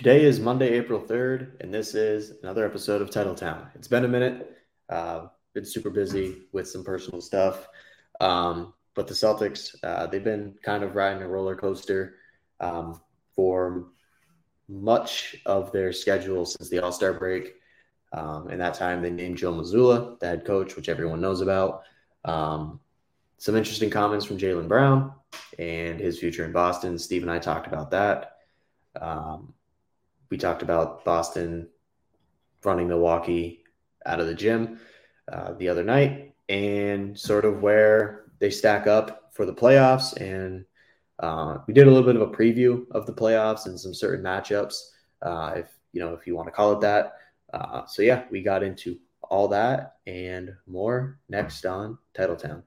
Today is Monday, April 3rd, and this is another episode of Titletown. It's been a minute. Uh, been super busy with some personal stuff. Um, but the Celtics, uh, they've been kind of riding a roller coaster um, for much of their schedule since the All Star break. Um, in that time, they named Joe Mazzulla, the head coach, which everyone knows about. Um, some interesting comments from Jaylen Brown and his future in Boston. Steve and I talked about that. Um, we talked about Boston running Milwaukee out of the gym uh, the other night and sort of where they stack up for the playoffs. And uh, we did a little bit of a preview of the playoffs and some certain matchups, uh, if you know if you want to call it that. Uh, so yeah, we got into all that and more next on Titletown.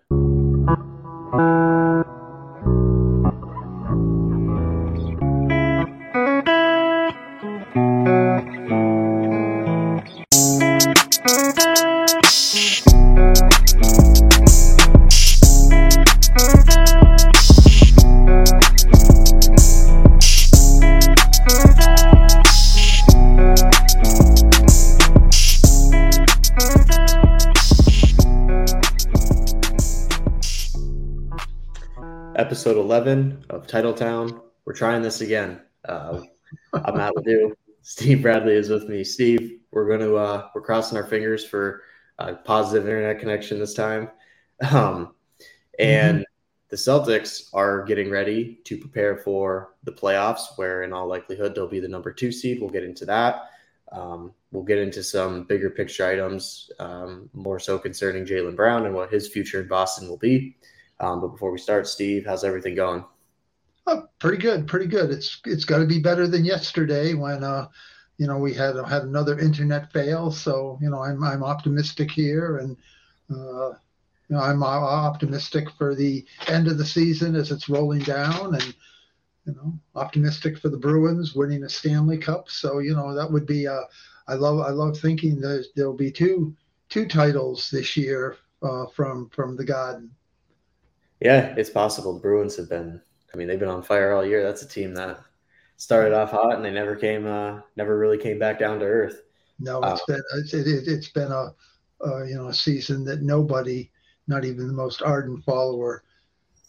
Titletown. We're trying this again. Uh, I'm Matt Ledoux. Steve Bradley is with me. Steve, we're going to uh, we're crossing our fingers for a positive internet connection this time. Um, and mm-hmm. the Celtics are getting ready to prepare for the playoffs, where in all likelihood they'll be the number two seed. We'll get into that. Um, we'll get into some bigger picture items, um, more so concerning Jaylen Brown and what his future in Boston will be. Um, but before we start, Steve, how's everything going? Oh, pretty good, pretty good. It's it's got to be better than yesterday when uh, you know we had had another internet fail. So you know I'm I'm optimistic here, and uh, you know I'm optimistic for the end of the season as it's rolling down, and you know optimistic for the Bruins winning a Stanley Cup. So you know that would be uh, I love I love thinking that there'll be two two titles this year uh, from from the Garden. Yeah, it's possible. The Bruins have been. I mean, they've been on fire all year. That's a team that started off hot and they never came, uh, never really came back down to earth. No, it's uh, been it's, it, has been a uh, you know a season that nobody, not even the most ardent follower,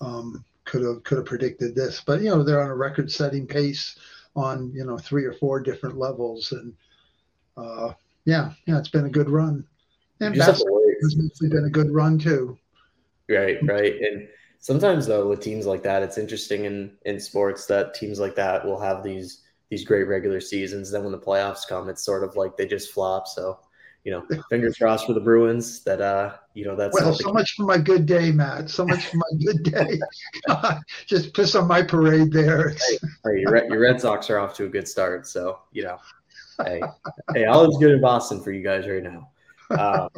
um, could have could have predicted this. But you know they're on a record-setting pace on you know three or four different levels, and uh, yeah, yeah, it's been a good run. And basketball has been a good run too. Right, right, and sometimes though with teams like that, it's interesting in in sports that teams like that will have these these great regular seasons. Then when the playoffs come, it's sort of like they just flop. So you know, fingers crossed for the Bruins that uh, you know that's well. So much for my good day, Matt. So much for my good day. Just piss on my parade there. Hey, hey your, Red, your Red Sox are off to a good start, so you know, hey, hey, all is good in Boston for you guys right now. Um,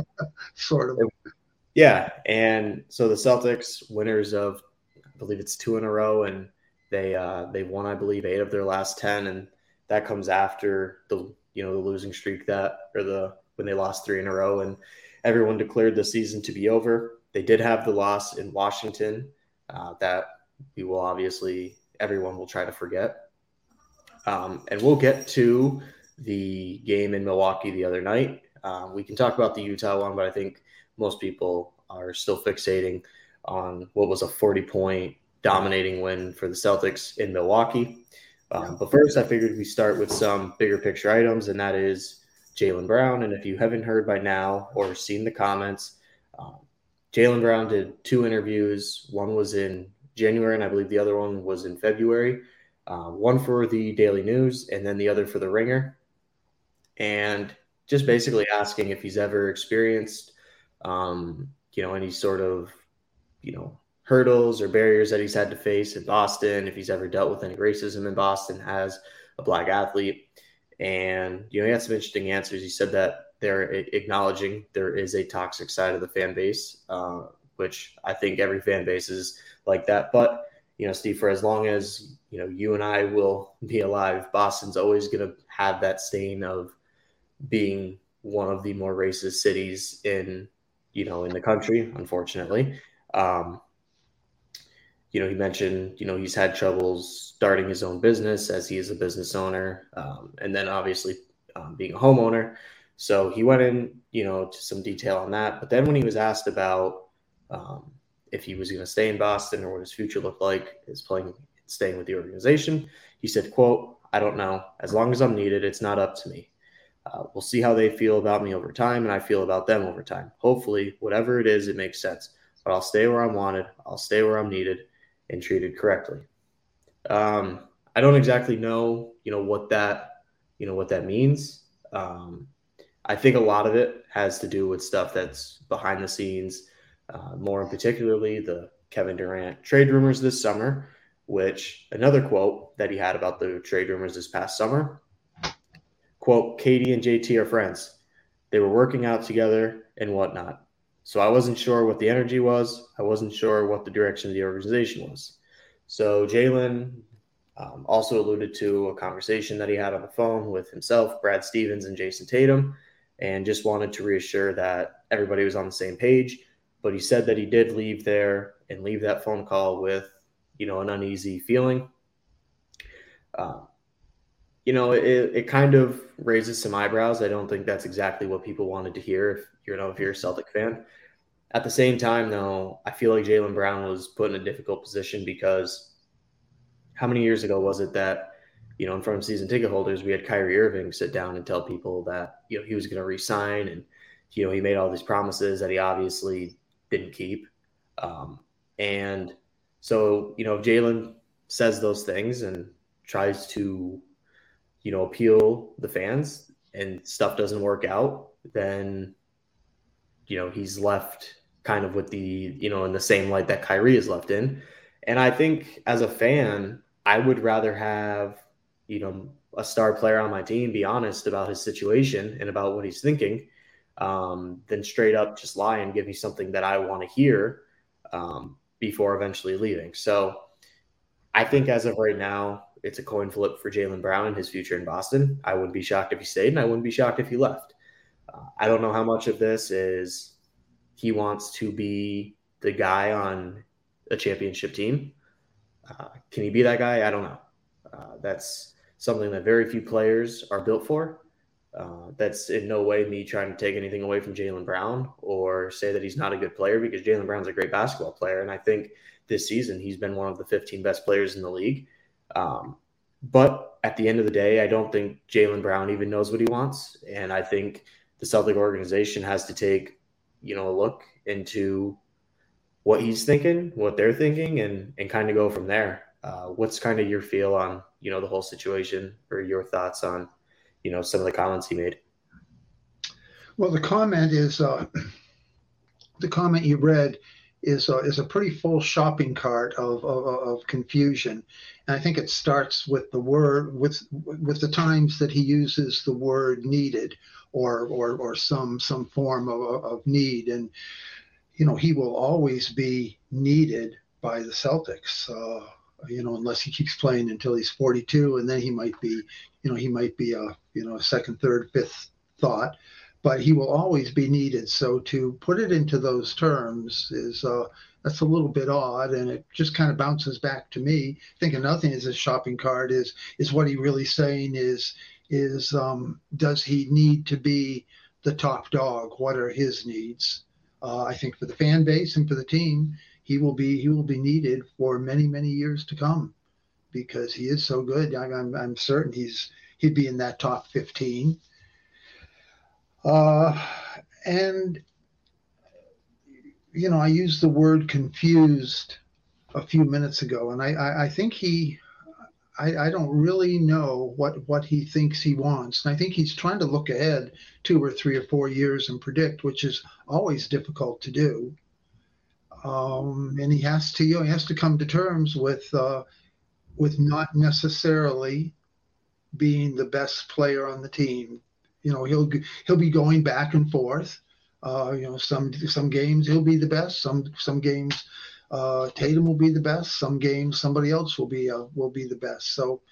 sort of. It, yeah, and so the Celtics, winners of, I believe it's two in a row, and they uh, they won, I believe, eight of their last ten, and that comes after the you know the losing streak that or the when they lost three in a row, and everyone declared the season to be over. They did have the loss in Washington uh, that we will obviously everyone will try to forget, um, and we'll get to the game in Milwaukee the other night. Uh, we can talk about the Utah one, but I think most people are still fixating on what was a 40 point dominating win for the Celtics in Milwaukee. Um, but first, I figured we start with some bigger picture items, and that is Jaylen Brown. And if you haven't heard by now or seen the comments, um, Jaylen Brown did two interviews. One was in January, and I believe the other one was in February. Uh, one for the Daily News, and then the other for the Ringer. And just basically asking if he's ever experienced um, you know, any sort of, you know, hurdles or barriers that he's had to face in Boston, if he's ever dealt with any racism in Boston as a black athlete. And, you know, he had some interesting answers. He said that they're acknowledging there is a toxic side of the fan base, uh, which I think every fan base is like that. But, you know, Steve, for as long as, you know, you and I will be alive, Boston's always going to have that stain of being one of the more racist cities in you know, in the country, unfortunately. Um, you know, he mentioned, you know, he's had troubles starting his own business as he is a business owner, um, and then obviously um, being a homeowner. So he went in, you know, to some detail on that. But then when he was asked about um, if he was going to stay in Boston or what his future looked like, is playing, staying with the organization, he said, "quote I don't know. As long as I'm needed, it's not up to me. Uh, we'll see how they feel about me over time, and I feel about them over time. Hopefully, whatever it is, it makes sense. But I'll stay where I'm wanted. I'll stay where I'm needed and treated correctly. Um, I don't exactly know, you know, what that, you know, what that means. Um, I think a lot of it has to do with stuff that's behind the scenes, uh, more in particularly the Kevin Durant trade rumors this summer, which another quote that he had about the trade rumors this past summer quote, KD and JT are friends. They were working out together and whatnot. So I wasn't sure what the energy was. I wasn't sure what the direction of the organization was. So Jaylen um, also alluded to a conversation that he had on the phone with himself, Brad Stevens, and Jayson Tatum, and just wanted to reassure that everybody was on the same page. But he said that he did leave there and leave that phone call with, you know, an uneasy feeling. Uh, you know, it, it kind of raises some eyebrows. I don't think that's exactly what people wanted to hear if you know if you're a Celtic fan. At the same time, though, I feel like Jaylen Brown was put in a difficult position because how many years ago was it that, you know, in front of season ticket holders, we had Kyrie Irving sit down and tell people that, you know, he was going to resign and, you know, he made all these promises that he obviously didn't keep. Um, and so, you know, if Jaylen says those things and tries to, you know, appeal the fans and stuff doesn't work out, then you know, he's left kind of with the, you know, in the same light that Kyrie is left in. And I think as a fan, I would rather have, you know, a star player on my team be honest about his situation and about what he's thinking um, than straight up just lie and give me something that I want to hear um, before eventually leaving. So I think as of right now, it's a coin flip for Jaylen Brown and his future in Boston. I wouldn't be shocked if he stayed, and I wouldn't be shocked if he left. Uh, I don't know how much of this is he wants to be the guy on a championship team. Uh, can he be that guy? I don't know. Uh, that's something that very few players are built for. Uh, that's in no way me trying to take anything away from Jaylen Brown or say that he's not a good player because Jaylen Brown's a great basketball player. And I think this season he's been one of the 15 best players in the league. Um, but at the end of the day, I don't think Jaylen Brown even knows what he wants. And I think the Celtic organization has to take, you know, a look into what he's thinking, what they're thinking, and and kind of go from there. Uh, what's kind of your feel on you know the whole situation, or your thoughts on you know some of the comments he made? Well, the comment is uh, the comment you read is a, is a pretty full shopping cart of, of, of confusion. And I think it starts with the word with with the times that he uses the word needed or or or some some form of, of need and you know he will always be needed by the Celtics uh, you know unless he keeps playing until he's 42 and then he might be you know he might be a you know a second third fifth thought but he will always be needed so to put it into those terms is uh, that's a little bit odd and it just kind of bounces back to me thinking nothing is a shopping cart is is what he really saying is is um, does he need to be the top dog? What are his needs? Uh, I think for the fan base and for the team, he will be he will be needed for many many years to come because he is so good. I'm, I'm certain he's he'd be in that top 15. Uh, and you know, I used the word confused a few minutes ago, and I, I, I think he I, I, don't really know what what he thinks he wants. And I think he's trying to look ahead two or three or four years and predict, which is always difficult to do. Um, and he has to you know he has to come to terms with uh, with not necessarily being the best player on the team. You know he'll he'll be going back and forth. Uh, you know some some games he'll be the best. Some some games uh, Tatum will be the best. Some games, somebody else will be uh, will be the best. So,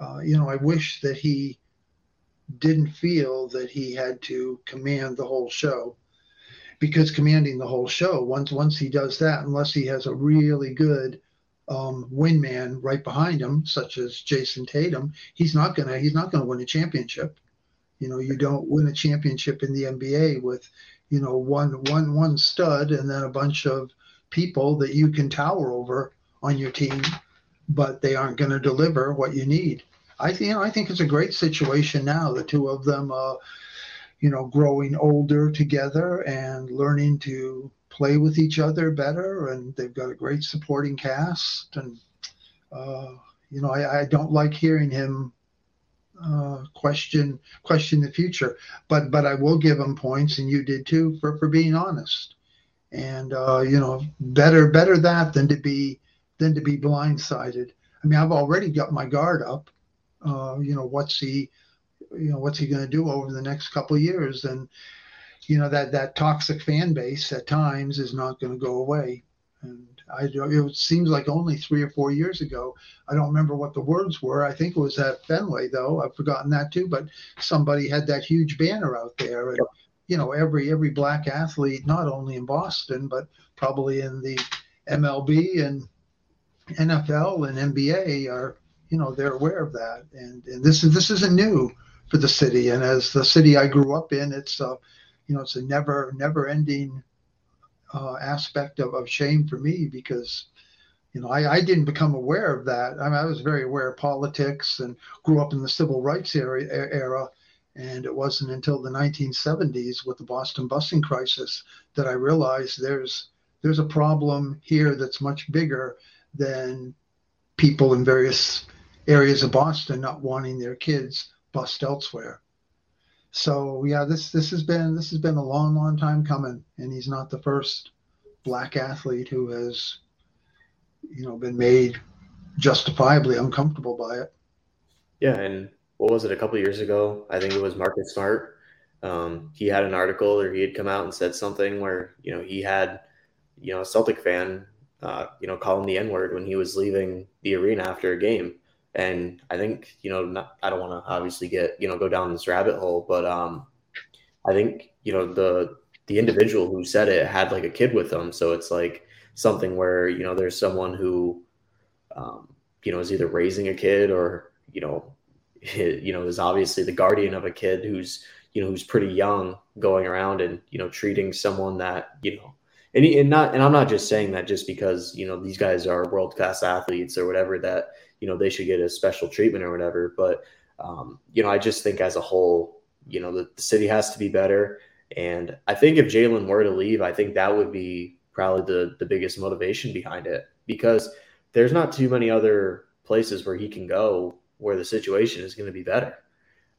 uh, you know, I wish that he didn't feel that he had to command the whole show, because commanding the whole show once once he does that, unless he has a really good um, wingman right behind him, such as Jayson Tatum, he's not gonna he's not gonna win a championship. You know, you don't win a championship in the NBA with, you know, one one one stud and then a bunch of people that you can tower over on your team, but they aren't going to deliver what you need. I think you know, I think it's a great situation now. The two of them, uh, you know, growing older together and learning to play with each other better, and they've got a great supporting cast. And uh, you know, I, I, don't like hearing him uh, question question the future, but but I will give him points, and you did too for for being honest. And uh, you know, better better that than to be than to be blindsided. I mean, I've already got my guard up. Uh, you know, what's he, you know, what's he going to do over the next couple of years? And you know that that toxic fan base at times is not going to go away. And I, it seems like only three or four years ago. I don't remember what the words were. I think it was at Fenway, though. I've forgotten that too. But somebody had that huge banner out there, and you know, every every black athlete, not only in Boston, but probably in the MLB and NFL and NBA are, you know, they're aware of that. And and this is this isn't new for the city. And as the city I grew up in, it's a you know, it's a never, never ending uh, aspect of, of shame for me because, you know, I, I didn't become aware of that. I mean, I was very aware of politics and grew up in the civil rights era, era. And it wasn't until the 1970s with the Boston busing crisis that I realized there's there's a problem here that's much bigger than people in various areas of Boston not wanting their kids bused elsewhere so yeah, this this has been this has been a long, long time coming, and he's not the first black athlete who has, you know, been made justifiably uncomfortable by it. Yeah, and what was it a couple years ago? I think it was Marcus Smart. Um, he had an article, or he had come out and said something where you know he had, you know, a Celtic fan, uh, you know, call him the N word when he was leaving the arena after a game. And I think, you know, not, I don't want to obviously get, you know, go down this rabbit hole, but um, I think, you know, the, the individual who said it had like a kid with them. So it's like something where, you know, there's someone who, um, you know, is either raising a kid or, you know, you know, is obviously the guardian of a kid who's, you know, who's pretty young going around and, you know, treating someone that, you know, and, and not, and I'm not just saying that just because, you know, these guys are world class athletes or whatever that, you know they should get a special treatment or whatever. But um, you know, I just think as a whole, you know, the, the city has to be better. And I think if Jaylen were to leave, I think that would be probably the the biggest motivation behind it because there's not too many other places where he can go where the situation is going to be better.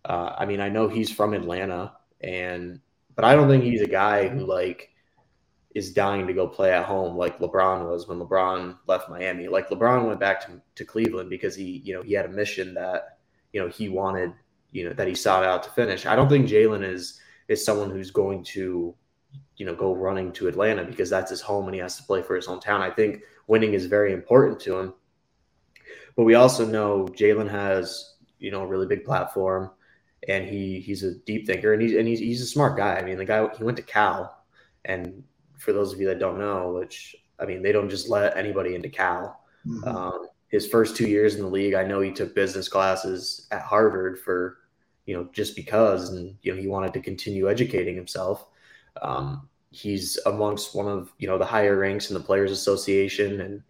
Uh, I mean, I know he's from Atlanta, and but I don't think he's a guy who like is dying to go play at home like LeBron was when LeBron left Miami. Like LeBron went back to, to Cleveland because he, you know, he had a mission that, you know, he wanted, you know, that he sought out to finish. I don't think Jaylen is is someone who's going to, you know, go running to Atlanta because that's his home and he has to play for his hometown. I think winning is very important to him. But we also know Jaylen has, you know, a really big platform and he he's a deep thinker and he's and he's, he's a smart guy. I mean, the guy he went to Cal and for those of you that don't know, which I mean, they don't just let anybody into Cal. Mm-hmm. Um, his first two years in the league, I know he took business classes at Harvard for, you know, just because, and you know, he wanted to continue educating himself. Um, he's amongst one of you know the higher ranks in the Players Association, and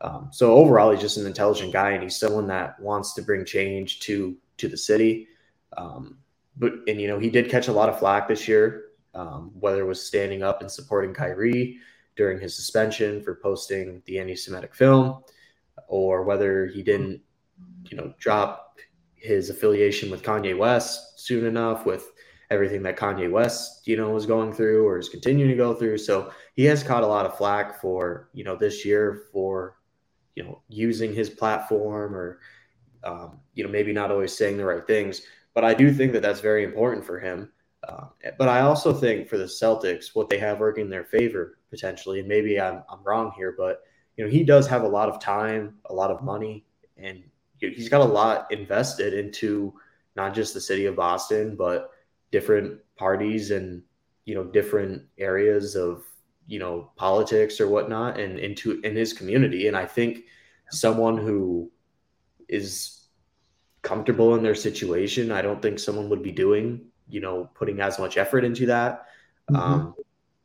um, so overall, he's just an intelligent guy, and he's someone that wants to bring change to to the city. Um, but and you know, he did catch a lot of flack this year um, whether it was standing up and supporting Kyrie during his suspension for posting the anti-Semitic film, or whether he didn't, you know, drop his affiliation with Kanye West soon enough with everything that Kanye West, you know, was going through or is continuing to go through. So he has caught a lot of flack for, you know, this year for, you know, using his platform or, um, you know, maybe not always saying the right things. But I do think that that's very important for him uh, but I also think for the Celtics, what they have working in their favor potentially, and maybe I'm, I'm wrong here, but you know he does have a lot of time, a lot of money, and he's got a lot invested into not just the city of Boston, but different parties and you know different areas of you know politics or whatnot, and into in his community. And I think someone who is comfortable in their situation. I don't think someone would be doing, you know, putting as much effort into that. Mm-hmm. Um,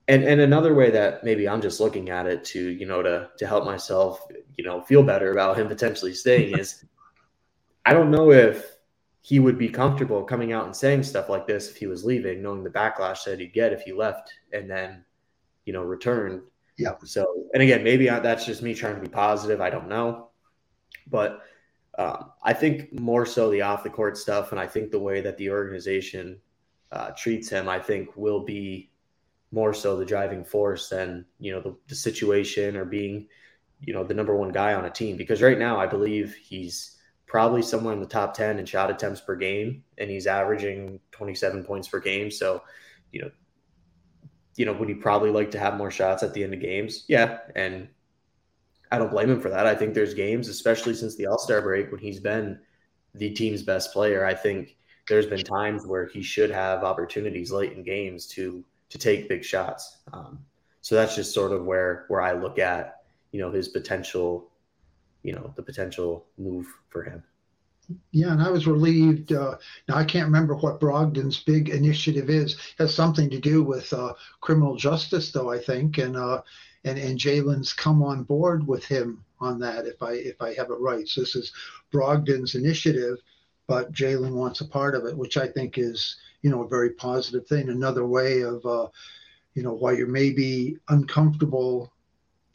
and and another way that maybe I'm just looking at it to, you know, to to help myself, you know, feel better about him potentially staying is I don't know if he would be comfortable coming out and saying stuff like this if he was leaving, knowing the backlash that he'd get if he left and then, you know, returned. Yeah. So, and again, maybe that's just me trying to be positive. I don't know, but um, I think more so the off the court stuff, and I think the way that the organization uh, treats him, I think will be more so the driving force than you know the, the situation or being, you know, the number one guy on a team. Because right now, I believe he's probably somewhere in the top 10 in shot attempts per game, and he's averaging 27 points per game. So, you know, you know, would he probably like to have more shots at the end of games? Yeah. And I don't blame him for that. I think there's games, especially since the All Star break, when he's been the team's best player. I think there's been times where he should have opportunities late in games to to take big shots. Um, so that's just sort of where where I look at you know his potential you know the potential move for him. Yeah, and I was relieved. Uh, now I can't remember what Brogdon's big initiative is. It has something to do with uh, criminal justice, though I think, and uh, and and Jaylen's come on board with him on that. If I if I have it right, so this is Brogdon's initiative, but Jaylen wants a part of it, which I think is you know a very positive thing. Another way of uh, you know while you're maybe uncomfortable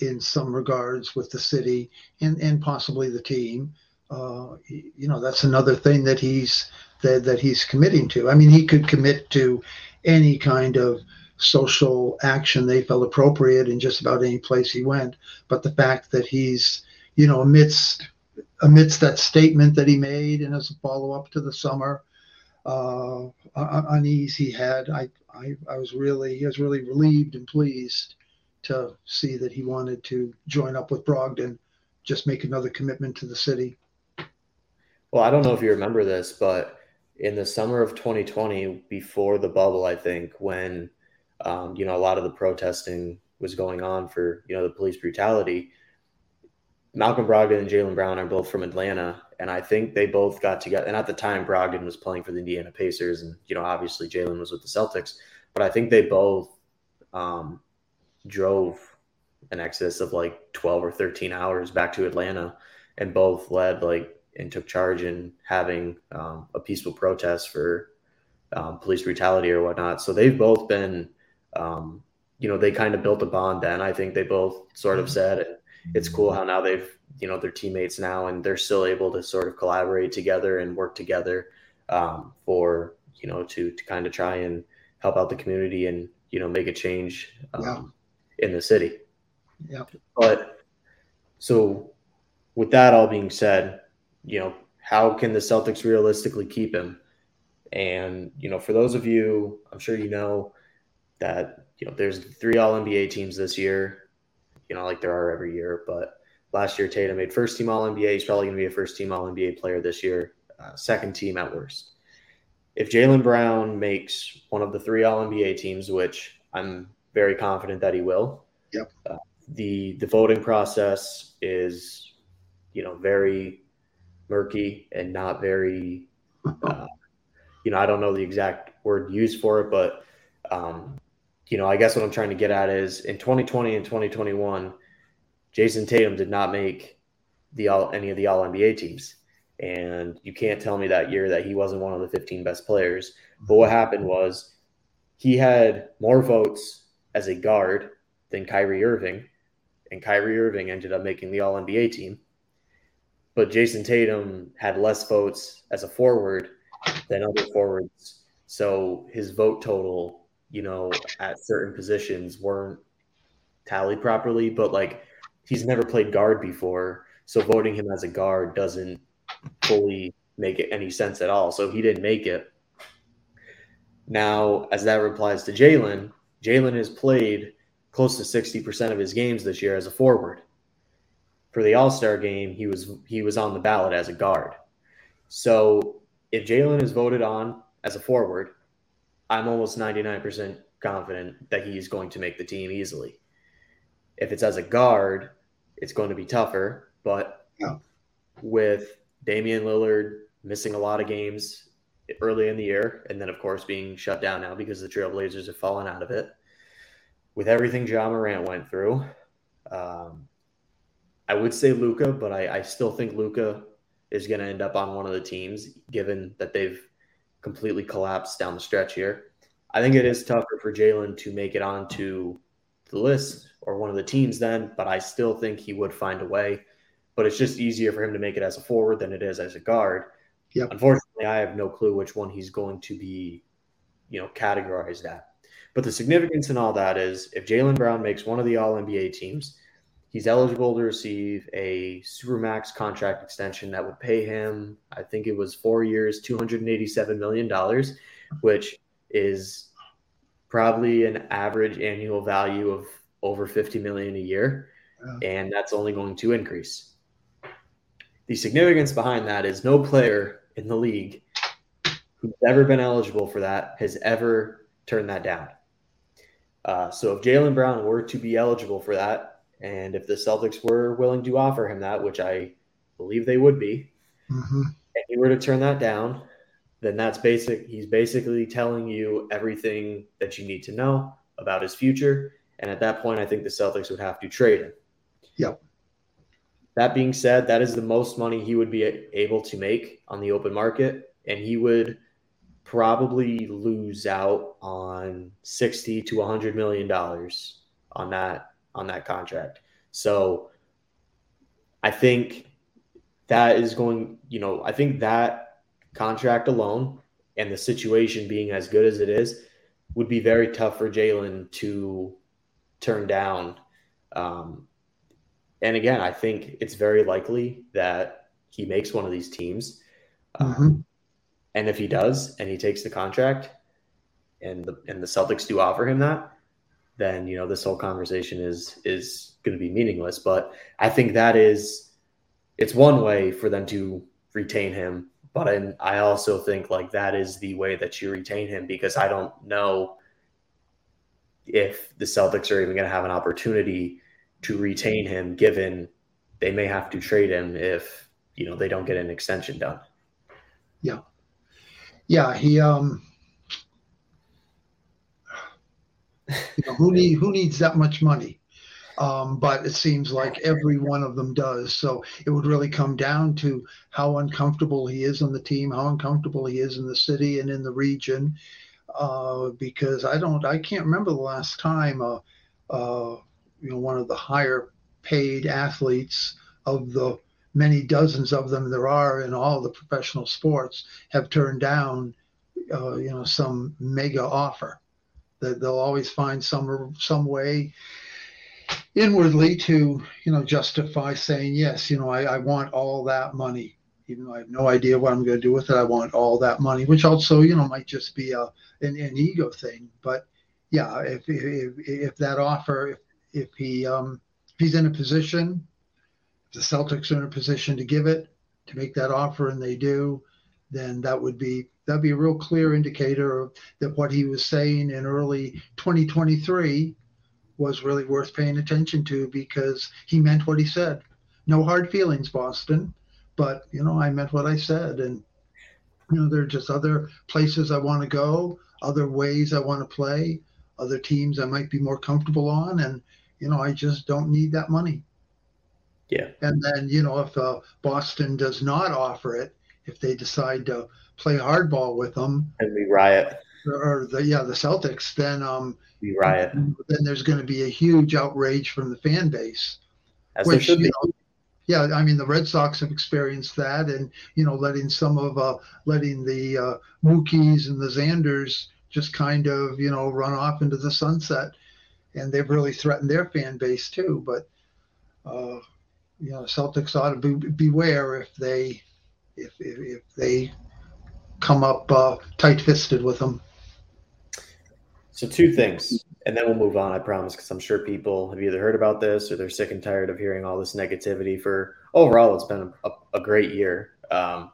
in some regards with the city and, and possibly the team. Uh, you know, that's another thing that he's that, that he's committing to. I mean, he could commit to any kind of social action they felt appropriate in just about any place he went. But the fact that he's, you know, amidst amidst that statement that he made and as a follow up to the summer uh, unease he had, I, I I was really he was really relieved and pleased to see that he wanted to join up with Brogdon, just make another commitment to the city. Well, I don't know if you remember this, but in the summer of 2020, before the bubble, I think when um, you know a lot of the protesting was going on for you know the police brutality, Malcolm Brogdon and Jaylen Brown are both from Atlanta, and I think they both got together. And at the time, Brogdon was playing for the Indiana Pacers, and you know obviously Jaylen was with the Celtics, but I think they both um, drove an excess of like 12 or 13 hours back to Atlanta and both led like and took charge in having um, a peaceful protest for um, police brutality or whatnot. So they've both been, um, you know, they kind of built a bond then. I think they both sort of said it. It's cool how now they've, you know, they're teammates now and they're still able to sort of collaborate together and work together um, for, you know, to, to kind of try and help out the community and, you know, make a change. Yeah um, in the city. Yeah. But so with that all being said, you know, how can the Celtics realistically keep him? And, you know, for those of you, I'm sure you know that, you know, there's three all NBA teams this year, you know, like there are every year. But last year, Tatum made first team all NBA. He's probably going to be a first team all NBA player this year, uh, second team at worst. If Jaylen Brown makes one of the three all NBA teams, which I'm very confident that he will. Yep. Uh, the the voting process is, you know, very murky and not very, uh, you know, I don't know the exact word used for it, but, um, you know, I guess what I'm trying to get at is in 2020 and 2021, Jayson Tatum did not make the all any of the All NBA teams. And you can't tell me that year that he wasn't one of the 15 best players. But what happened was he had more votes as a guard than Kyrie Irving, and Kyrie Irving ended up making the All NBA team. But Jayson Tatum had less votes as a forward than other forwards. So his vote total, you know, at certain positions weren't tallied properly. But like he's never played guard before. So voting him as a guard doesn't fully make it any sense at all. So he didn't make it. Now, as that applies to Jaylen, Jaylen has played close to 60% of his games this year as a forward. For the All-Star game, he was he was on the ballot as a guard. So if Jaylen is voted on as a forward, I'm almost 99% confident that he's going to make the team easily. If it's as a guard, it's going to be tougher, but yeah. with Damian Lillard missing a lot of games early in the year, and then of course being shut down now because the Trailblazers have fallen out of it. With everything Ja Morant went through, um, I would say Luka, but I, I still think Luka is going to end up on one of the teams, given that they've completely collapsed down the stretch here. I think it is tougher for Jaylen to make it onto the list or one of the teams then, but I still think he would find a way. But it's just easier for him to make it as a forward than it is as a guard. Yep. Unfortunately, I have no clue which one he's going to be, you know, categorized at. But the significance in all that is if Jaylen Brown makes one of the All NBA teams, he's eligible to receive a supermax contract extension that would pay him, I think it was four years, $287 million, which is probably an average annual value of over 50 million a year. Yeah. And that's only going to increase. The significance behind that is no player in the league who's ever been eligible for that has ever turned that down. Uh, so if Jaylen Brown were to be eligible for that, and if the Celtics were willing to offer him that, which I believe they would be, mm-hmm. and he were to turn that down, then that's basic. He's basically telling you everything that you need to know about his future. And at that point, I think the Celtics would have to trade him. Yep. That being said, that is the most money he would be able to make on the open market, and he would probably lose out on 60 to 100 million dollars on that on that contract. So I think that is going, you know, I think that contract alone and the situation being as good as it is would be very tough for Jaylen to turn down. Um, and again, I think it's very likely that he makes one of these teams. Mm-hmm. and if he does, and he takes the contract, and the and the Celtics do offer him that, then you know this whole conversation is is going to be meaningless. But I think that is it's one way for them to retain him, but I, I also think like that is the way that you retain him because I don't know if the Celtics are even going to have an opportunity to retain him, given they may have to trade him if you know they don't get an extension done. Yeah, yeah. He um You know, who need who needs that much money? Um, but it seems like every one of them does. So it would really come down to how uncomfortable he is on the team, how uncomfortable he is in the city and in the region. Uh, because I don't, I can't remember the last time, uh, uh, you know, one of the higher paid athletes of the many dozens of them there are in all the professional sports have turned down, uh, you know, some mega offer that they'll always find some some way inwardly to you know justify saying yes you know I, I want all that money. Even though I have no idea what I'm going to do with it I want all that money which also you know might just be a an, an ego thing. But yeah if if, if that offer if, if he um if he's in a position if the Celtics are in a position to give it to make that offer and they do then that would be that'd be a real clear indicator of that what he was saying in early 2023 was really worth paying attention to because he meant what he said. No hard feelings, Boston, but you know I meant what I said, and you know there are just other places I want to go, other ways I want to play, other teams I might be more comfortable on, and you know I just don't need that money. Yeah. And then you know if uh, Boston does not offer it, if they decide to play hardball with them and we riot or the yeah the Celtics, then um we riot. Then there's going to be a huge outrage from the fan base. As which, should be. Know, yeah, I mean the Red Sox have experienced that, and you know letting some of uh, letting the uh, Mookies and the Xanders just kind of you know run off into the sunset, and they've really threatened their fan base too. But uh, you know Celtics ought to be, beware if they if, if, if they come up uh, tight-fisted with them. So two things, and then we'll move on. I promise, because I'm sure people have either heard about this or they're sick and tired of hearing all this negativity. For overall, it's been a, a great year. Um,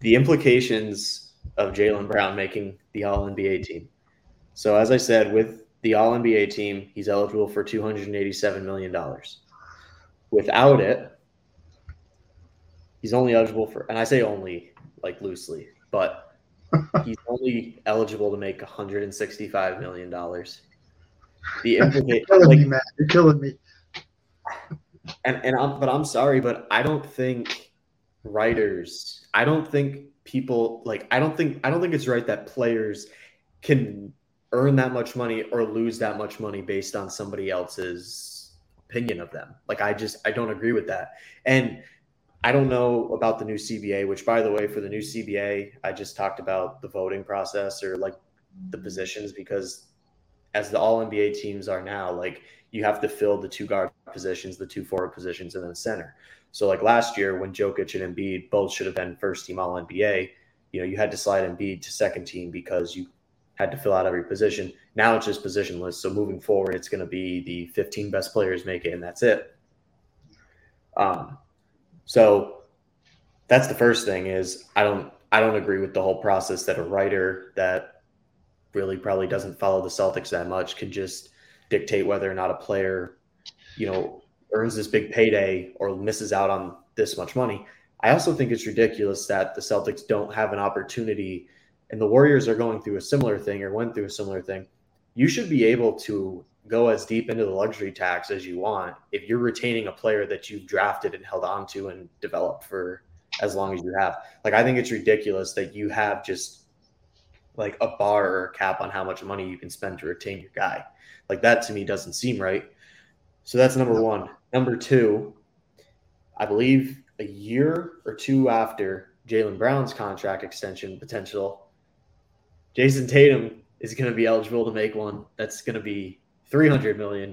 the implications of Jaylen Brown making the All NBA team. So as I said, with the All NBA team, he's eligible for 287 million dollars. Without it, he's only eligible for, and I say only like loosely, but he's only eligible to make 165 million dollars. The implication, You're killing like, me, man. You're killing me. And and I'm, but I'm sorry, but I don't think writers. I don't think people like. I don't think I don't think it's right that players can earn that much money or lose that much money based on somebody else's opinion of them. Like I just I don't agree with that. And I don't know about the new CBA, which by the way, for the new CBA, I just talked about the voting process or like the positions because as the all NBA teams are now, like you have to fill the two guard positions, the two forward positions, and then center. So like last year when Jokic and Embiid both should have been first team all NBA, you know, you had to slide Embiid to second team because you had to fill out every position. Now it's just positionless. So moving forward, it's going to be the 15 best players make it, and that's it. Um, so that's the first thing is I don't I don't agree with the whole process that a writer that really probably doesn't follow the Celtics that much can just dictate whether or not a player, you know, earns this big payday or misses out on this much money. I also think it's ridiculous that the Celtics don't have an opportunity and the Warriors are going through a similar thing or went through a similar thing, you should be able to go as deep into the luxury tax as you want if you're retaining a player that you've drafted and held on to and developed for as long as you have. Like I think it's ridiculous that you have just like a bar or a cap on how much money you can spend to retain your guy. Like that to me doesn't seem right. So that's number 1. Number 2, I believe a year or two after Jaylen Brown's contract extension potential, Jayson Tatum is going to be eligible to make one. That's going to be $300 million.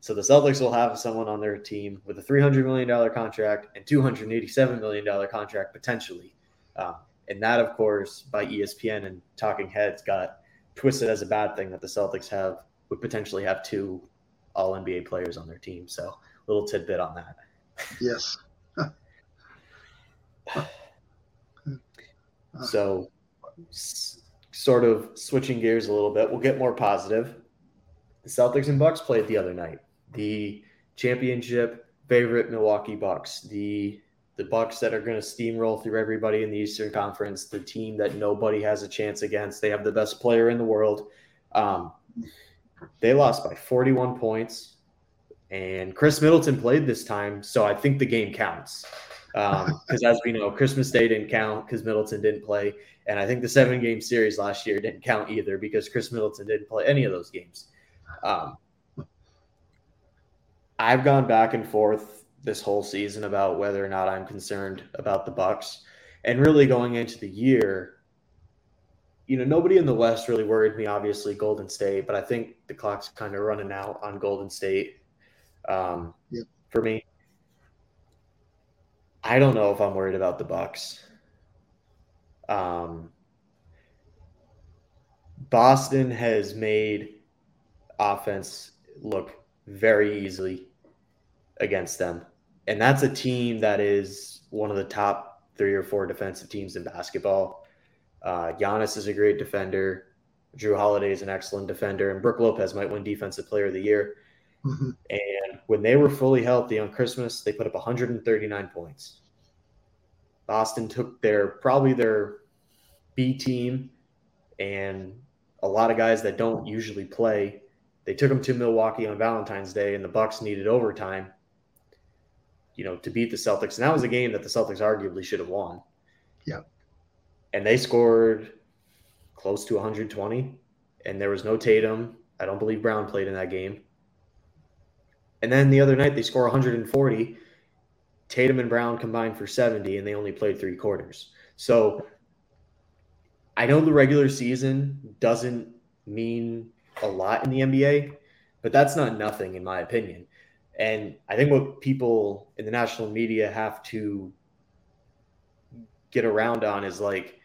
So the Celtics will have someone on their team with a $300 million contract and $287 million contract potentially. Um, and that, of course, by ESPN and Talking Heads got twisted as a bad thing that the Celtics have would potentially have two all NBA players on their team. So little tidbit on that. Yes. so sort of switching gears a little bit, we'll get more positive. The Celtics and Bucks played the other night. The championship favorite Milwaukee Bucks, the the Bucks that are going to steamroll through everybody in the Eastern Conference, the team that nobody has a chance against. They have the best player in the world. Um, they lost by 41 points, and Khris Middleton played this time, so I think the game counts. Because um, as we know, Christmas Day didn't count because Middleton didn't play. And I think the seven game series last year didn't count either because Khris Middleton didn't play any of those games. Um, I've gone back and forth this whole season about whether or not I'm concerned about the Bucks. And really going into the year, you know, nobody in the West really worried me, obviously, Golden State, but I think the clock's kind of running out on Golden State um, yep. for me. I don't know if I'm worried about the Bucks. Um, Boston has made offense look very easily against them. And that's a team that is one of the top three or four defensive teams in basketball. Uh, Giannis is a great defender. Jrue Holiday is an excellent defender, and Brook Lopez might win Defensive Player of the Year. Mm-hmm. And when they were fully healthy on Christmas, they put up 139 points. Boston took their probably their B team and a lot of guys that don't usually play. They took them to Milwaukee on Valentine's Day, and the Bucks needed overtime, you know, to beat the Celtics. And that was a game that the Celtics arguably should have won. Yeah. And they scored close to 120, and there was no Tatum. I don't believe Brown played in that game. And then the other night they score 140 Tatum and Brown combined for 70, and they only played three quarters. So I know the regular season doesn't mean a lot in the NBA, but that's not nothing, in my opinion. And I think what people in the national media have to get around on is like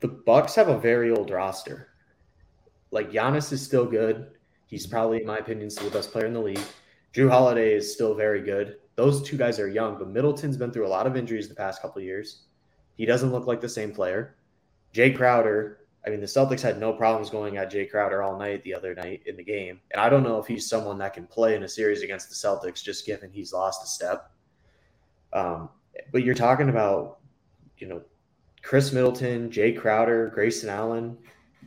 the Bucks have a very old roster. Like Giannis is still good. He's probably, in my opinion, still the best player in the league. Jrue Holiday is still very good those two guys are young, but Middleton's been through a lot of injuries the past couple years. He doesn't look like the same player. Jae Crowder, I mean, the Celtics had no problems going at Jae Crowder all night the other night in the game. And I don't know if he's someone that can play in a series against the Celtics, just given he's lost a step. Um, but you're talking about, you know, Khris Middleton, Jae Crowder, Grayson Allen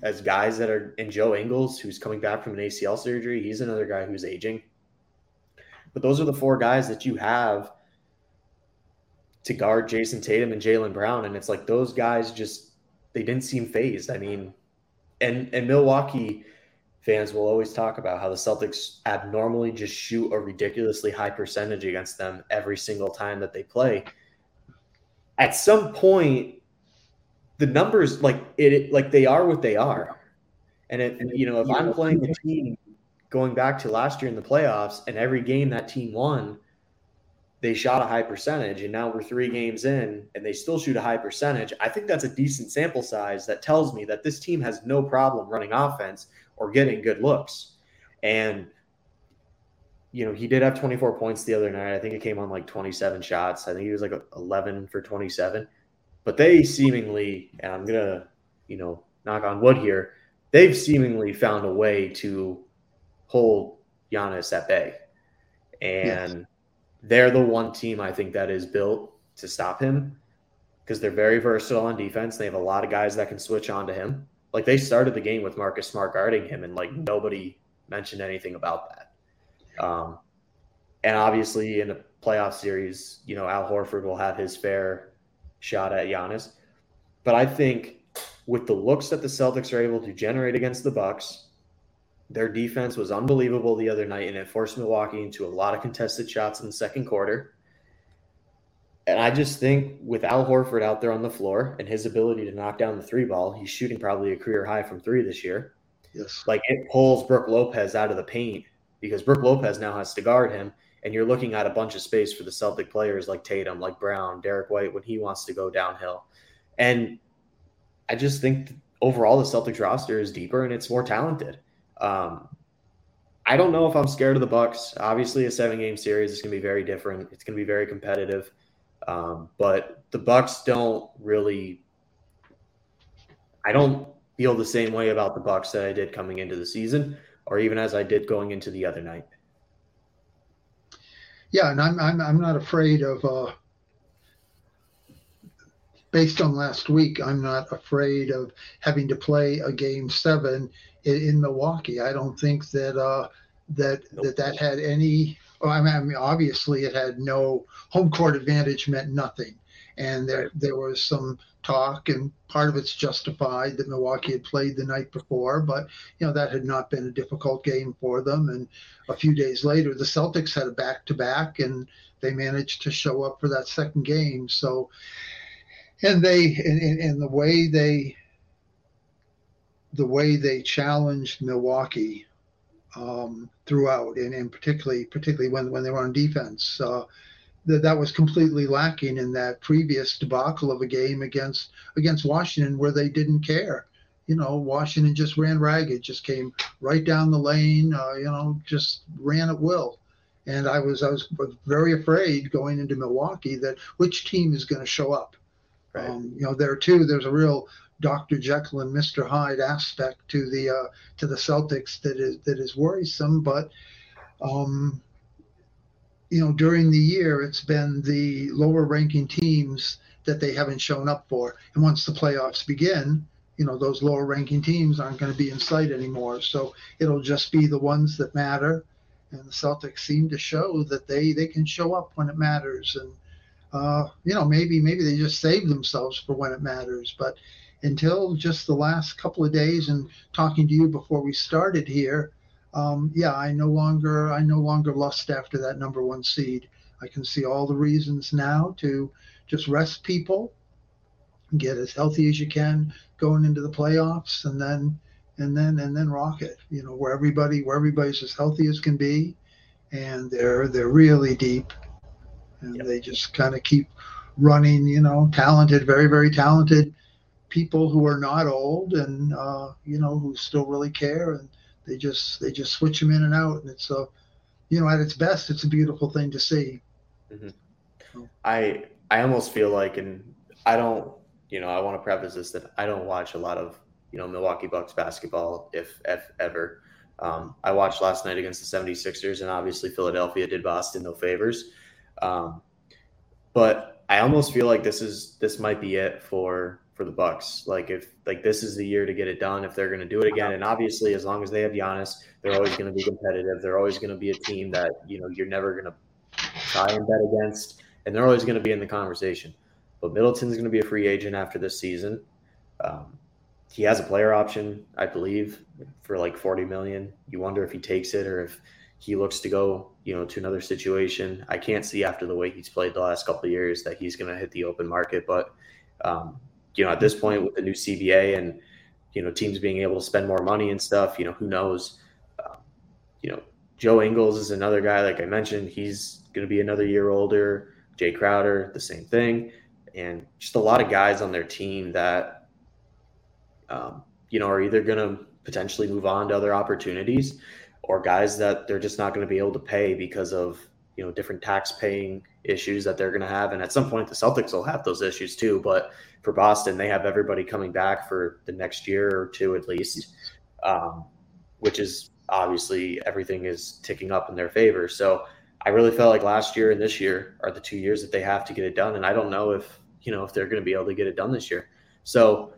as guys that are, and Joe Ingles, who's coming back from an ACL surgery. He's another guy who's aging. But those are the four guys that you have to guard Jayson Tatum and Jaylen Brown. And it's like those guys just, they didn't seem fazed. I mean, and, and Milwaukee fans will always talk about how the Celtics abnormally just shoot a ridiculously high percentage against them every single time that they play. At some point, the numbers like it like they are what they are. And it you know, if I'm playing the team going back to last year in the playoffs and every game that team won, they shot a high percentage and now we're 3 games in and they still shoot a high percentage. I think that's a decent sample size that tells me that this team has no problem running offense or getting good looks. And you know, he did have 24 points the other night. I think it came on like 27 shots. I think he was like 11 for 27. But they seemingly, and I'm gonna, you know, knock on wood here, they've seemingly found a way to hold Giannis at bay. And yes. They're the one team I think that is built to stop him because they're very versatile on defense. They have a lot of guys that can switch on to him. Like they started the game with Marcus Smart guarding him, and like nobody mentioned anything about that. Um, and obviously, in a playoff series, you know, Al Horford will have his fair shot at Giannis. But I think with the looks that the Celtics are able to generate against the Bucks, their defense was unbelievable the other night, and it forced Milwaukee into a lot of contested shots in the second quarter. And I just think with Al Horford out there on the floor and his ability to knock down the three ball, he's shooting probably a career high from three this year. Yes. Like it pulls Brook Lopez out of the paint because Brook Lopez now has to guard him and you're looking at a bunch of space for the Celtic players like Tatum, like Brown, Derrick White when he wants to go downhill. And I just think overall the Celtics roster is deeper and it's more talented. Um, I don't know if I'm scared of the Bucks. Obviously, a seven game series is going to be very different. It's going to be very competitive. Um, but the Bucks don't really. I don't feel the same way about the Bucks that I did coming into the season, or even as I did going into the other night yeah, and I'm I'm I'm not afraid of. Uh, based on last week, I'm not afraid of having to play a game seven in, in Milwaukee. I don't think that uh, that nope. that that had any. Well, I mean, obviously, it had no home court advantage. Meant nothing, and there there was some talk, and part of it's justified that Milwaukee had played the night before, but you know that had not been a difficult game for them. And a few days later, the Celtics had a back to back, and they managed to show up for that second game. So, and they and, and the way they the way they challenged Milwaukee um, throughout, and, and particularly particularly when when they were on defense. Uh, that that was completely lacking in that previous debacle of a game against against Washington where they didn't care. You know, Washington just ran ragged, just came right down the lane. Uh, you know, just ran at will. And I was I was very afraid going into Milwaukee that which team is going to show up. Right. Um, you know, there too. There's a real Dr. Jekyll and Mr. Hyde aspect to the uh, to the Celtics that is that is worrisome, but um, you know, during the year, it's been the lower ranking teams that they haven't shown up for. And once the playoffs begin, you know, those lower ranking teams aren't going to be in sight anymore. So it'll just be the ones that matter. And the Celtics seem to show that they, they can show up when it matters. And, uh, you know, maybe, maybe they just save themselves for when it matters. But until just the last couple of days and talking to you before we started here, um, yeah, I no longer I no longer lust after that number one seed. I can see all the reasons now to just rest people, get as healthy as you can going into the playoffs, and then and then and then rock it. You know, where everybody where everybody's as healthy as can be, and they're they're really deep, and yep. they just kind of keep running. You know, talented, very very talented people who are not old and uh, you know who still really care and they just they just switch them in and out, and it's a, you know, at its best, it's a beautiful thing to see. Mm-hmm. I I almost feel like, and I don't, you know, I want to preface this that I don't watch a lot of you know Milwaukee Bucks basketball, if, if ever. Um, I watched last night against the 76ers, and obviously Philadelphia did Boston no favors. Um, but I almost feel like this is this might be it for for the Bucks. Like if like this is the year to get it done if they're going to do it again. And obviously, as long as they have Giannis, they're always going to be competitive. They're always going to be a team that you know you're never going to try and bet against, and they're always going to be in the conversation. But Middleton's going to be a free agent after this season. Um, he has a player option, I believe, for like 40 million. You wonder if he takes it or if he looks to go, you know, to another situation. I can't see after the way he's played the last couple of years that he's going to hit the open market. But, um, you know, at this point with the new CBA and, you know, teams being able to spend more money and stuff, you know, who knows? Um, you know, Joe Ingles is another guy, like I mentioned, he's going to be another year older. Jae Crowder, the same thing. And just a lot of guys on their team that, um, you know, are either going to potentially move on to other opportunities or guys that they're just not going to be able to pay because of you know different tax paying issues that they're going to have and at some point the celtics will have those issues too but for boston they have everybody coming back for the next year or two at least um, which is obviously everything is ticking up in their favor so i really felt like last year and this year are the two years that they have to get it done and i don't know if you know if they're going to be able to get it done this year so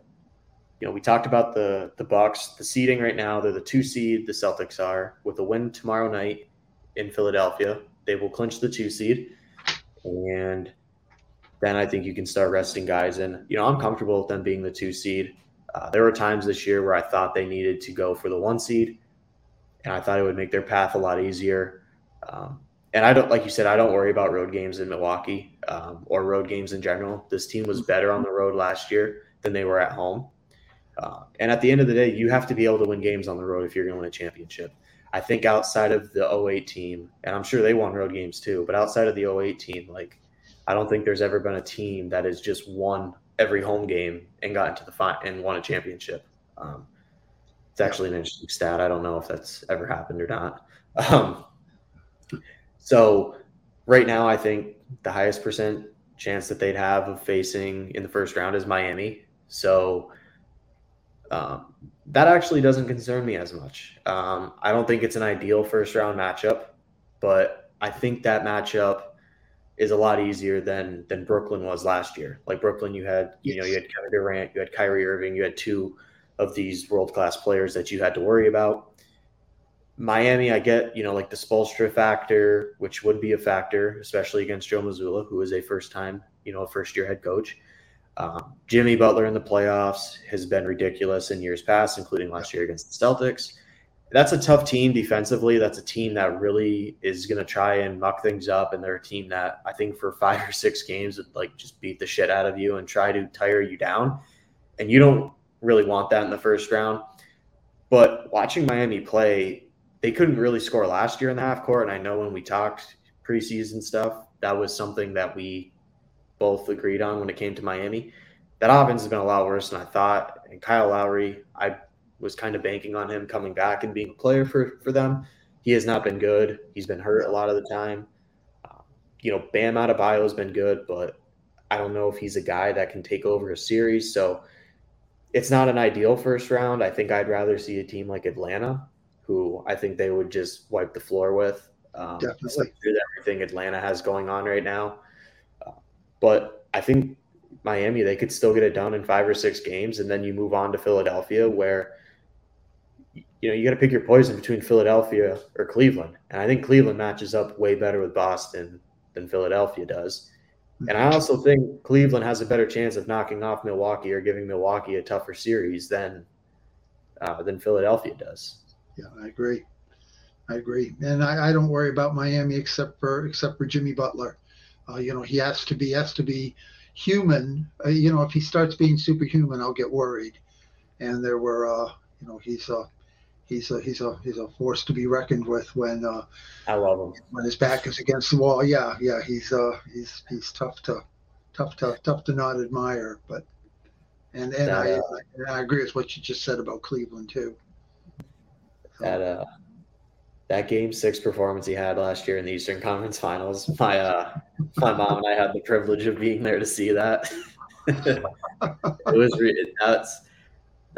you know, we talked about the the Bucks, the seeding right now. They're the two seed. The Celtics are with a win tomorrow night in Philadelphia. They will clinch the two seed, and then I think you can start resting guys. And you know, I'm comfortable with them being the two seed. Uh, there were times this year where I thought they needed to go for the one seed, and I thought it would make their path a lot easier. Um, and I don't, like you said, I don't worry about road games in Milwaukee um, or road games in general. This team was better on the road last year than they were at home. Uh, and at the end of the day, you have to be able to win games on the road if you're going to win a championship. I think outside of the 08 team, and I'm sure they won road games too, but outside of the 08 team, like I don't think there's ever been a team that has just won every home game and got into the final and won a championship. Um, it's actually an interesting stat. I don't know if that's ever happened or not. Um, so right now, I think the highest percent chance that they'd have of facing in the first round is Miami. So um, that actually doesn't concern me as much. Um, I don't think it's an ideal first round matchup, but I think that matchup is a lot easier than than Brooklyn was last year. Like Brooklyn, you had you know you had Kevin Durant, you had Kyrie Irving, you had two of these world class players that you had to worry about. Miami, I get you know like the Spoelstra factor, which would be a factor, especially against Joe Mazzulla, who is a first time you know a first year head coach. Um, Jimmy Butler in the playoffs has been ridiculous in years past, including last year against the Celtics. That's a tough team defensively. That's a team that really is going to try and muck things up, and they're a team that I think for five or six games would like just beat the shit out of you and try to tire you down. And you don't really want that in the first round. But watching Miami play, they couldn't really score last year in the half court. And I know when we talked preseason stuff, that was something that we both agreed on when it came to Miami. That offense has been a lot worse than I thought. And Kyle Lowry, I was kind of banking on him coming back and being a player for, for them. He has not been good. He's been hurt a lot of the time. Um, you know, Bam Adebayo has been good, but I don't know if he's a guy that can take over a series. So it's not an ideal first round. I think I'd rather see a team like Atlanta, who I think they would just wipe the floor with. Um, Definitely. Everything Atlanta has going on right now. But I think Miami, they could still get it done in five or six games, and then you move on to Philadelphia, where you know you got to pick your poison between Philadelphia or Cleveland, and I think Cleveland matches up way better with Boston than Philadelphia does. And I also think Cleveland has a better chance of knocking off Milwaukee or giving Milwaukee a tougher series than uh, than Philadelphia does. Yeah, I agree. I agree, and I, I don't worry about Miami except for except for Jimmy Butler. Uh, you know, he has to be has to be human. Uh, you know, if he starts being superhuman, I'll get worried. And there were, uh, you know, he's a he's a he's a he's a force to be reckoned with when uh, I love him when his back is against the wall. Yeah, yeah, he's uh he's he's tough to tough tough tough to not admire. But and and that, I, uh, I, I agree with what you just said about Cleveland too. That uh that game six performance he had last year in the Eastern Conference Finals. My uh, my mom and I had the privilege of being there to see that. it was that's.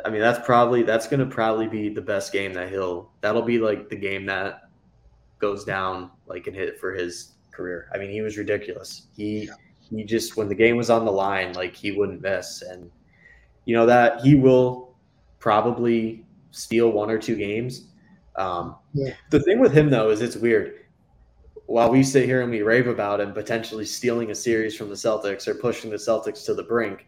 I mean, that's probably that's going to probably be the best game that he'll. That'll be like the game that goes down like and hit for his career. I mean, he was ridiculous. He he just when the game was on the line, like he wouldn't miss. And you know that he will probably steal one or two games. Um, yeah. The thing with him though is it's weird. While we sit here and we rave about him potentially stealing a series from the Celtics or pushing the Celtics to the brink,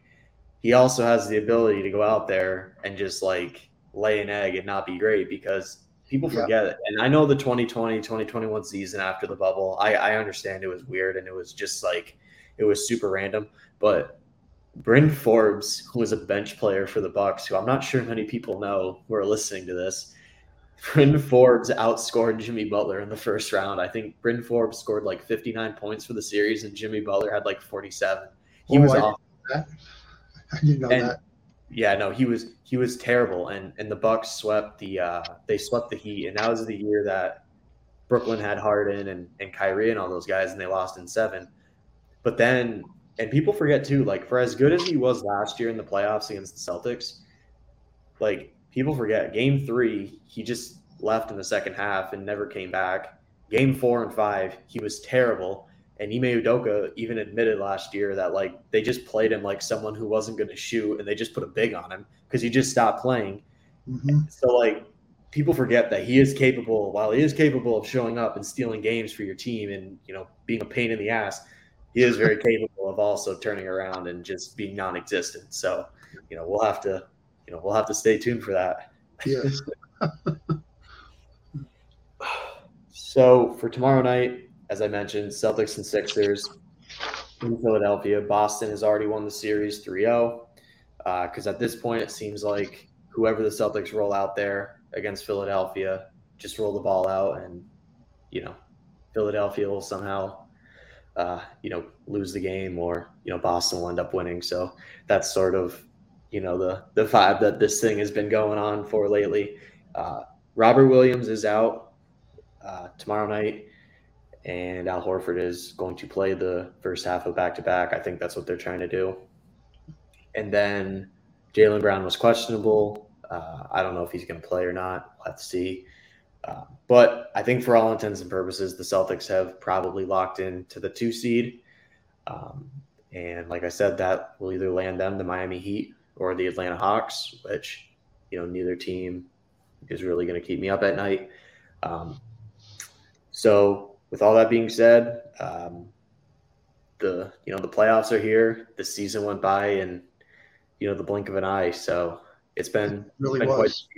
he also has the ability to go out there and just like lay an egg and not be great because people forget yeah. it. And I know the 2020, 2021 season after the bubble, I, I understand it was weird and it was just like, it was super random. But Bryn Forbes, who was a bench player for the Bucks, who I'm not sure many people know who are listening to this, Bryn Forbes outscored Jimmy Butler in the first round. I think Bryn Forbes scored like 59 points for the series, and Jimmy Butler had like 47. He oh, was off. I didn't know and, that. Yeah, no, he was he was terrible, and and the Bucks swept the uh, they swept the Heat, and that was the year that Brooklyn had Harden and and Kyrie and all those guys, and they lost in seven. But then, and people forget too, like for as good as he was last year in the playoffs against the Celtics, like people forget game three, he just left in the second half and never came back. Game four and five, he was terrible. And Ime Udoka even admitted last year that like they just played him like someone who wasn't going to shoot, and they just put a big on him because he just stopped playing. Mm-hmm. So like people forget that he is capable. While he is capable of showing up and stealing games for your team and you know being a pain in the ass, he is very capable of also turning around and just being non-existent. So you know we'll have to you know we'll have to stay tuned for that. Yes. so for tomorrow night, as I mentioned, Celtics and Sixers in Philadelphia. Boston has already won the series 3 0. Because uh, at this point, it seems like whoever the Celtics roll out there against Philadelphia, just roll the ball out and, you know, Philadelphia will somehow, uh, you know, lose the game or, you know, Boston will end up winning. So that's sort of, you know, the, the vibe that this thing has been going on for lately. Uh, Robert Williams is out uh, tomorrow night and Al Horford is going to play the first half of back to back. I think that's what they're trying to do. And then Jaylen Brown was questionable. Uh, I don't know if he's going to play or not. We'll see. Uh, but I think for all intents and purposes, the Celtics have probably locked in to the two seed. Um, and like I said, that will either land them, the Miami Heat, or the Atlanta Hawks, which, you know, neither team is really going to keep me up at night. Um, so with all that being said, um, the you know the playoffs are here. The season went by in you know the blink of an eye. So it's been it really been was.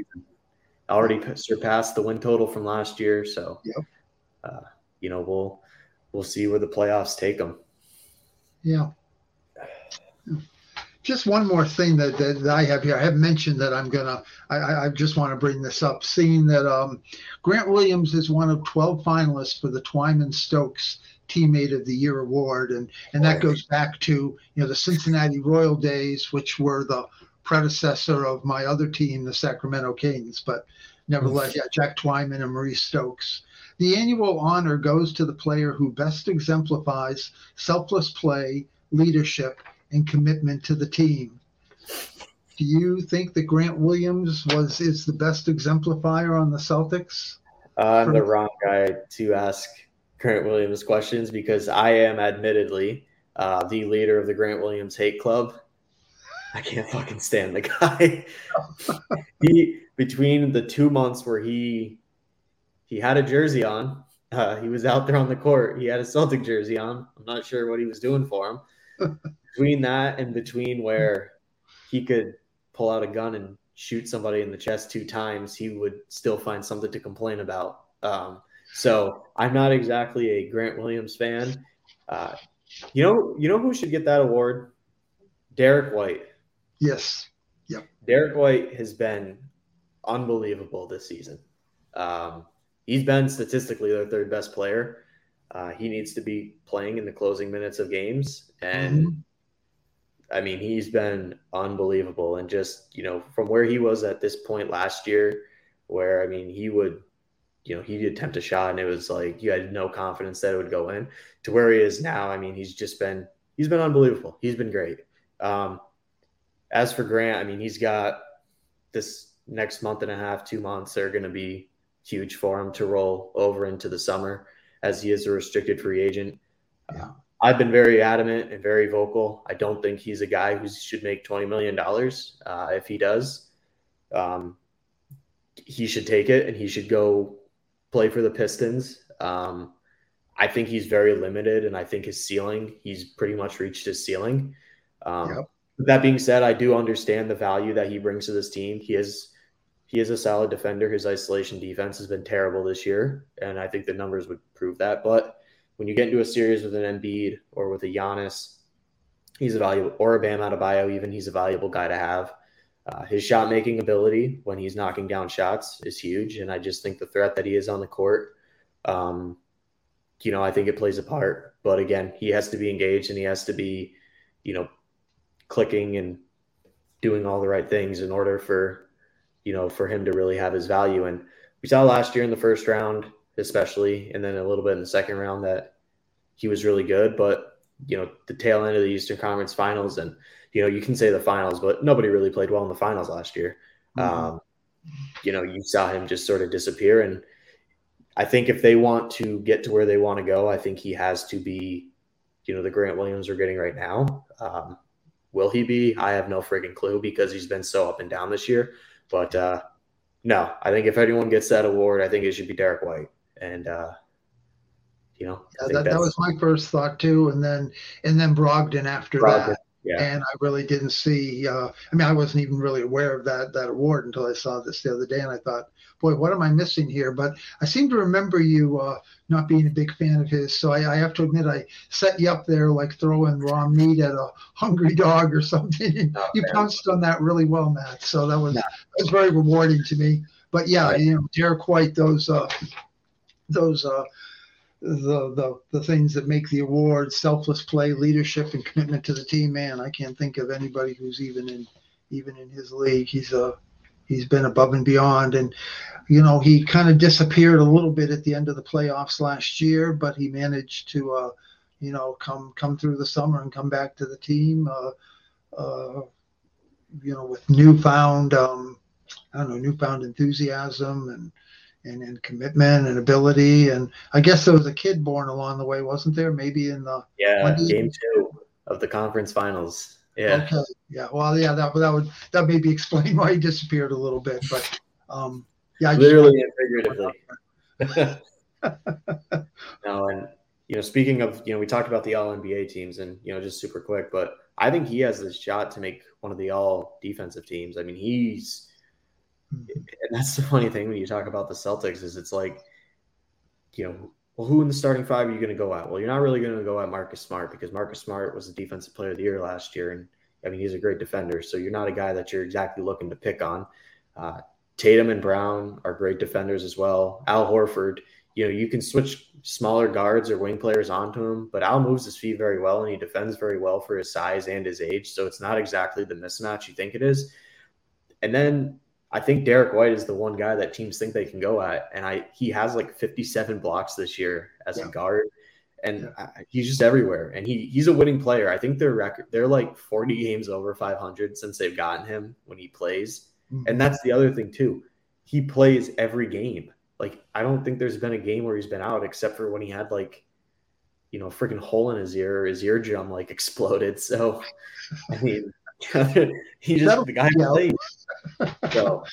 already surpassed the win total from last year. So yep. uh, you know we'll we'll see where the playoffs take them. Yeah. Just one more thing that, that, that I have here. I have mentioned that I'm gonna. I, I just want to bring this up. Seeing that um, Grant Williams is one of 12 finalists for the Twyman Stokes Teammate of the Year award, and and that goes back to you know the Cincinnati Royal days, which were the predecessor of my other team, the Sacramento Kings. But nevertheless, yeah, Jack Twyman and Maurice Stokes. The annual honor goes to the player who best exemplifies selfless play, leadership, and commitment to the team. Do you think that Grant Williams was is the best exemplifier on the Celtics? Uh, I'm the wrong guy to ask Grant Williams questions because I am admittedly uh, the leader of the Grant Williams hate club. I can't fucking stand the guy. he between the two months where he he had a jersey on, uh, he was out there on the court. He had a Celtic jersey on. I'm not sure what he was doing for him. between that and between where he could pull out a gun and shoot somebody in the chest two times, he would still find something to complain about. Um, so I'm not exactly a Grant Williams fan. Uh, you know, you know who should get that award? Derrick White. Yes. Yep. Derrick White has been unbelievable this season. Um, he's been statistically their third best player. Uh, he needs to be playing in the closing minutes of games, and mm-hmm. I mean, he's been unbelievable. And just, you know, from where he was at this point last year, where, I mean, he would, you know, he'd attempt a shot and it was like you had no confidence that it would go in to where he is now. I mean, he's just been, he's been unbelievable. He's been great. Um, as for Grant, I mean, he's got this next month and a half, two months are going to be huge for him to roll over into the summer as he is a restricted free agent. Yeah. I've been very adamant and very vocal. I don't think he's a guy who should make twenty million dollars. Uh, if he does, um, he should take it and he should go play for the Pistons. Um, I think he's very limited, and I think his ceiling, he's pretty much reached his ceiling. Um, yep. That being said, I do understand the value that he brings to this team. He is he is a solid defender. His isolation defense has been terrible this year, and I think the numbers would prove that. But when you get into a series with an Embiid or with a Giannis, he's a valuable or a Bam Adebayo, even he's a valuable guy to have. Uh, his shot making ability when he's knocking down shots is huge, and I just think the threat that he is on the court, um, you know, I think it plays a part. But again, he has to be engaged and he has to be, you know, clicking and doing all the right things in order for, you know, for him to really have his value. And we saw last year in the first round, especially, and then a little bit in the second round that he was really good. But you know, the tail end of the Eastern Conference Finals and you know, you can say the finals, but nobody really played well in the finals last year. Mm-hmm. Um, you know, you saw him just sort of disappear. And I think if they want to get to where they want to go, I think he has to be, you know, the Grant Williams we're getting right now. Um, will he be? I have no freaking clue because he's been so up and down this year. But uh, no, I think if anyone gets that award, I think it should be Derrick White. And uh, you know, yeah, that, that was my first thought too. And then and then Brogdon after Brogdon. that. Yeah. And I really didn't see. Uh, I mean, I wasn't even really aware of that that award until I saw this the other day, and I thought, boy, what am I missing here? But I seem to remember you uh, not being a big fan of his, so I, I, have to admit I set you up there like throwing raw meat at a hungry dog or something. Oh, you pounced on that really well, Matt. So that was that was very rewarding to me. But yeah, right. you know, Derrick White, those uh, those uh, the, the the things that make the award selfless play leadership and commitment to the team man i can't think of anybody who's even in even in his league. He's a he's been above and beyond. And you know he kind of disappeared a little bit at the end of the playoffs last year but he managed to uh you know come come through the summer and come back to the team uh uh you know with newfound um i don't know newfound enthusiasm and and, and commitment and ability. And I guess there was a kid born along the way, wasn't there? Maybe in the yeah game two of the conference finals. Yeah. Okay. Yeah. Well, yeah. That that would that maybe explain why he disappeared a little bit, but um, yeah. I Literally and figuratively. no, and you know, speaking of, you know, we talked about the All NBA teams, and you know, just super quick, but I think he has the shot to make one of the All Defensive teams. I mean, he's and that's the funny thing when you talk about the Celtics is it's like, you know, well, who in the starting five are you going to go at? Well, you're not really going to go at Marcus Smart because Marcus Smart was the defensive player of the year last year, and I mean he's a great defender. So you're not a guy that you're exactly looking to pick on. Uh, Tatum and Brown are great defenders as well. Al Horford, you know, you can switch smaller guards or wing players onto him, but Al moves his feet very well and he defends very well for his size and his age. So it's not exactly the mismatch you think it is. And then I think Derrick White is the one guy that teams think they can go at, and I he has like 57 blocks this year as yeah. a guard, and yeah. I, he's just everywhere. And he he's a winning player. I think their record they're like 40 games over 500 since they've gotten him when he plays, mm-hmm. and that's the other thing too. He plays every game. Like I don't think there's been a game where he's been out except for when he had like, you know, freaking hole in his ear, his eardrum like exploded. So, I mean. he just the guy plays. So,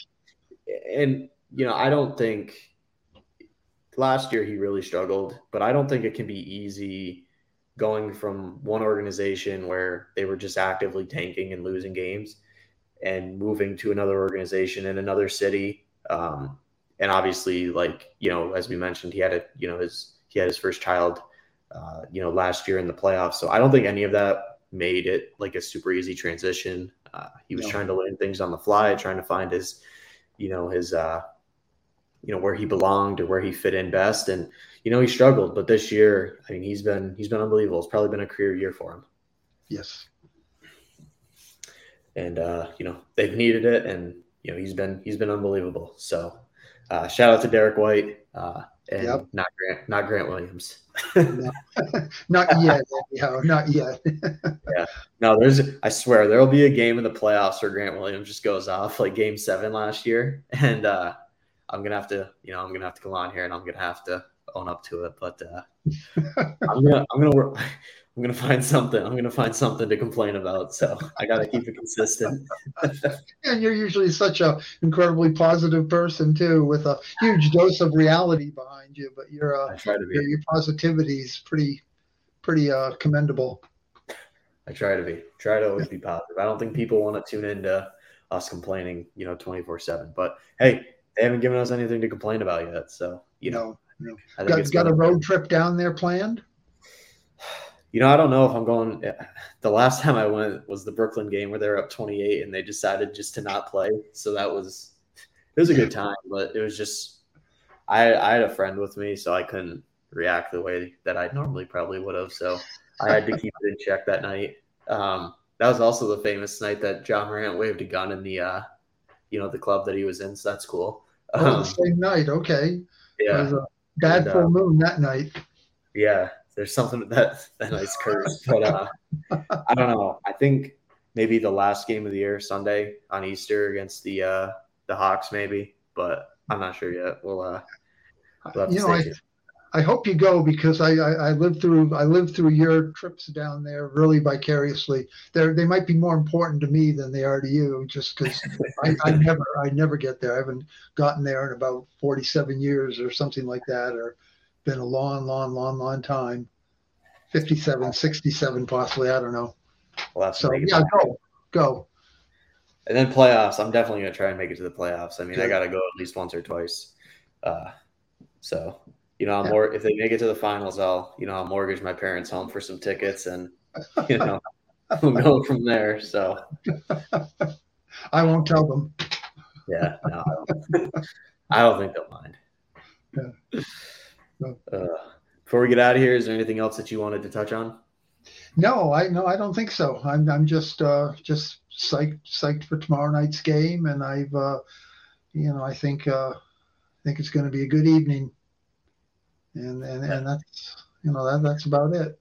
and you know, I don't think last year he really struggled, but I don't think it can be easy going from one organization where they were just actively tanking and losing games and moving to another organization in another city. Um, and obviously, like you know, as we mentioned, he had a you know his he had his first child, uh, you know, last year in the playoffs. So I don't think any of that made it like a super easy transition. Uh, he was trying to learn things on the fly, trying to find his, you know, his, uh, you know, where he belonged or where he fit in best. And, you know, he struggled, but this year, I mean, he's been, he's been unbelievable. It's probably been a career year for him. Yes. And, uh, you know, they've needed it and, you know, he's been, he's been unbelievable. So, uh, shout out to Derrick White. Uh, and yep. not Grant, not Grant Williams. no, not yet. Anyhow, not yet. yeah, no. There's, I swear, there will be a game in the playoffs where Grant Williams just goes off like Game Seven last year, and uh, I'm gonna have to, you know, I'm gonna have to come on here and I'm gonna have to own up to it. But uh, I'm gonna, I'm gonna work. I'm gonna find something. I'm gonna find something to complain about. So I gotta keep it consistent. and you're usually such a incredibly positive person too, with a huge dose of reality behind you. But your uh, your, your positivity is pretty pretty uh, commendable. I try to be. Try to always be positive. I don't think people want to tune into us complaining, you know, 24 seven. But hey, they haven't given us anything to complain about yet. So, you know, no, no. got, got a road trip down there planned? You know, I don't know if I'm going. The last time I went was the Brooklyn game where they were up 28 and they decided just to not play. So that was it was a good time, but it was just I I had a friend with me, so I couldn't react the way that I normally probably would have. So I had to keep it in check that night. Um, that was also the famous night that Ja Morant waved a gun in the uh, you know the club that he was in. So that's cool. Oh, um, same night, okay. Yeah, bad and, full uh, moon that night. Yeah, there's something that that night's cursed, but uh, I don't know. I think maybe the last game of the year, Sunday on Easter against the uh, the Hawks, maybe, but I'm not sure yet. We'll uh, we'll you know, I, I hope you go because I, I, I lived through I lived through your trips down there really vicariously. They they might be more important to me than they are to you, just because I, I never I never get there. I haven't gotten there in about 47 years or something like that, or been a long, long, long, long time. 57, 67 possibly. I don't know. Well, so yeah, go, go. And then playoffs. I'm definitely gonna try and make it to the playoffs. I mean, I gotta go at least once or twice. Uh, so you know, I'm yeah. if they make it to the finals, I'll you know I'll mortgage my parents' home for some tickets, and you know we'll go from there. So I won't tell them. Yeah, no, I don't, I don't think they'll mind. Yeah. Uh, before we get out of here, is there anything else that you wanted to touch on? No, I no, I don't think so. I'm I'm just uh, just psyched psyched for tomorrow night's game, and I've uh, you know I think uh, I think it's going to be a good evening, and and, and that's you know that that's about it.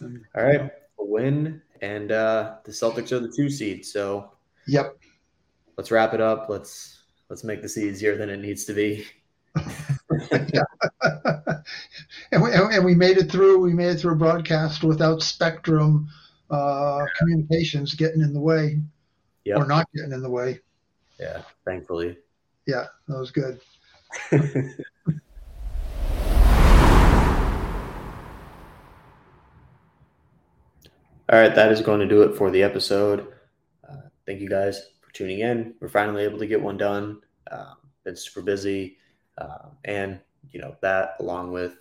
And, All right, you know, a win, and uh, the Celtics are the two seed. So yep, let's wrap it up. Let's let's make this easier than it needs to be. and, we, and we made it through. We made it through a broadcast without Spectrum uh, communications getting in the way, yep. or not getting in the way. Yeah, thankfully. Yeah, that was good. All right, that is going to do it for the episode. Uh, thank you guys for tuning in. We're finally able to get one done. Uh, been super busy, uh, and you know that along with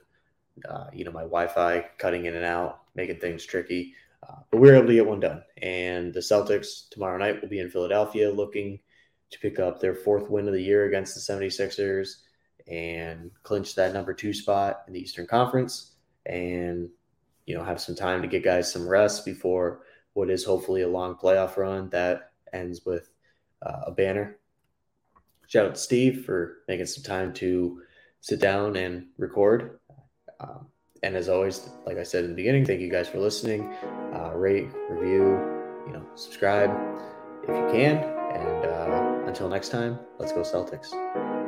uh, you know my Wi-Fi cutting in and out, making things tricky. Uh, but we were able to get one done. And the Celtics tomorrow night will be in Philadelphia looking to pick up their fourth win of the year against the 76ers and clinch that number two spot in the Eastern Conference and, you know, have some time to get guys some rest before what is hopefully a long playoff run that ends with uh, a banner. Shout out to Steve for making some time to sit down and record. Um, and as always, like I said in the beginning, thank you guys for listening. Uh, rate, review, you know, subscribe if you can. And uh, until next time, let's go Celtics.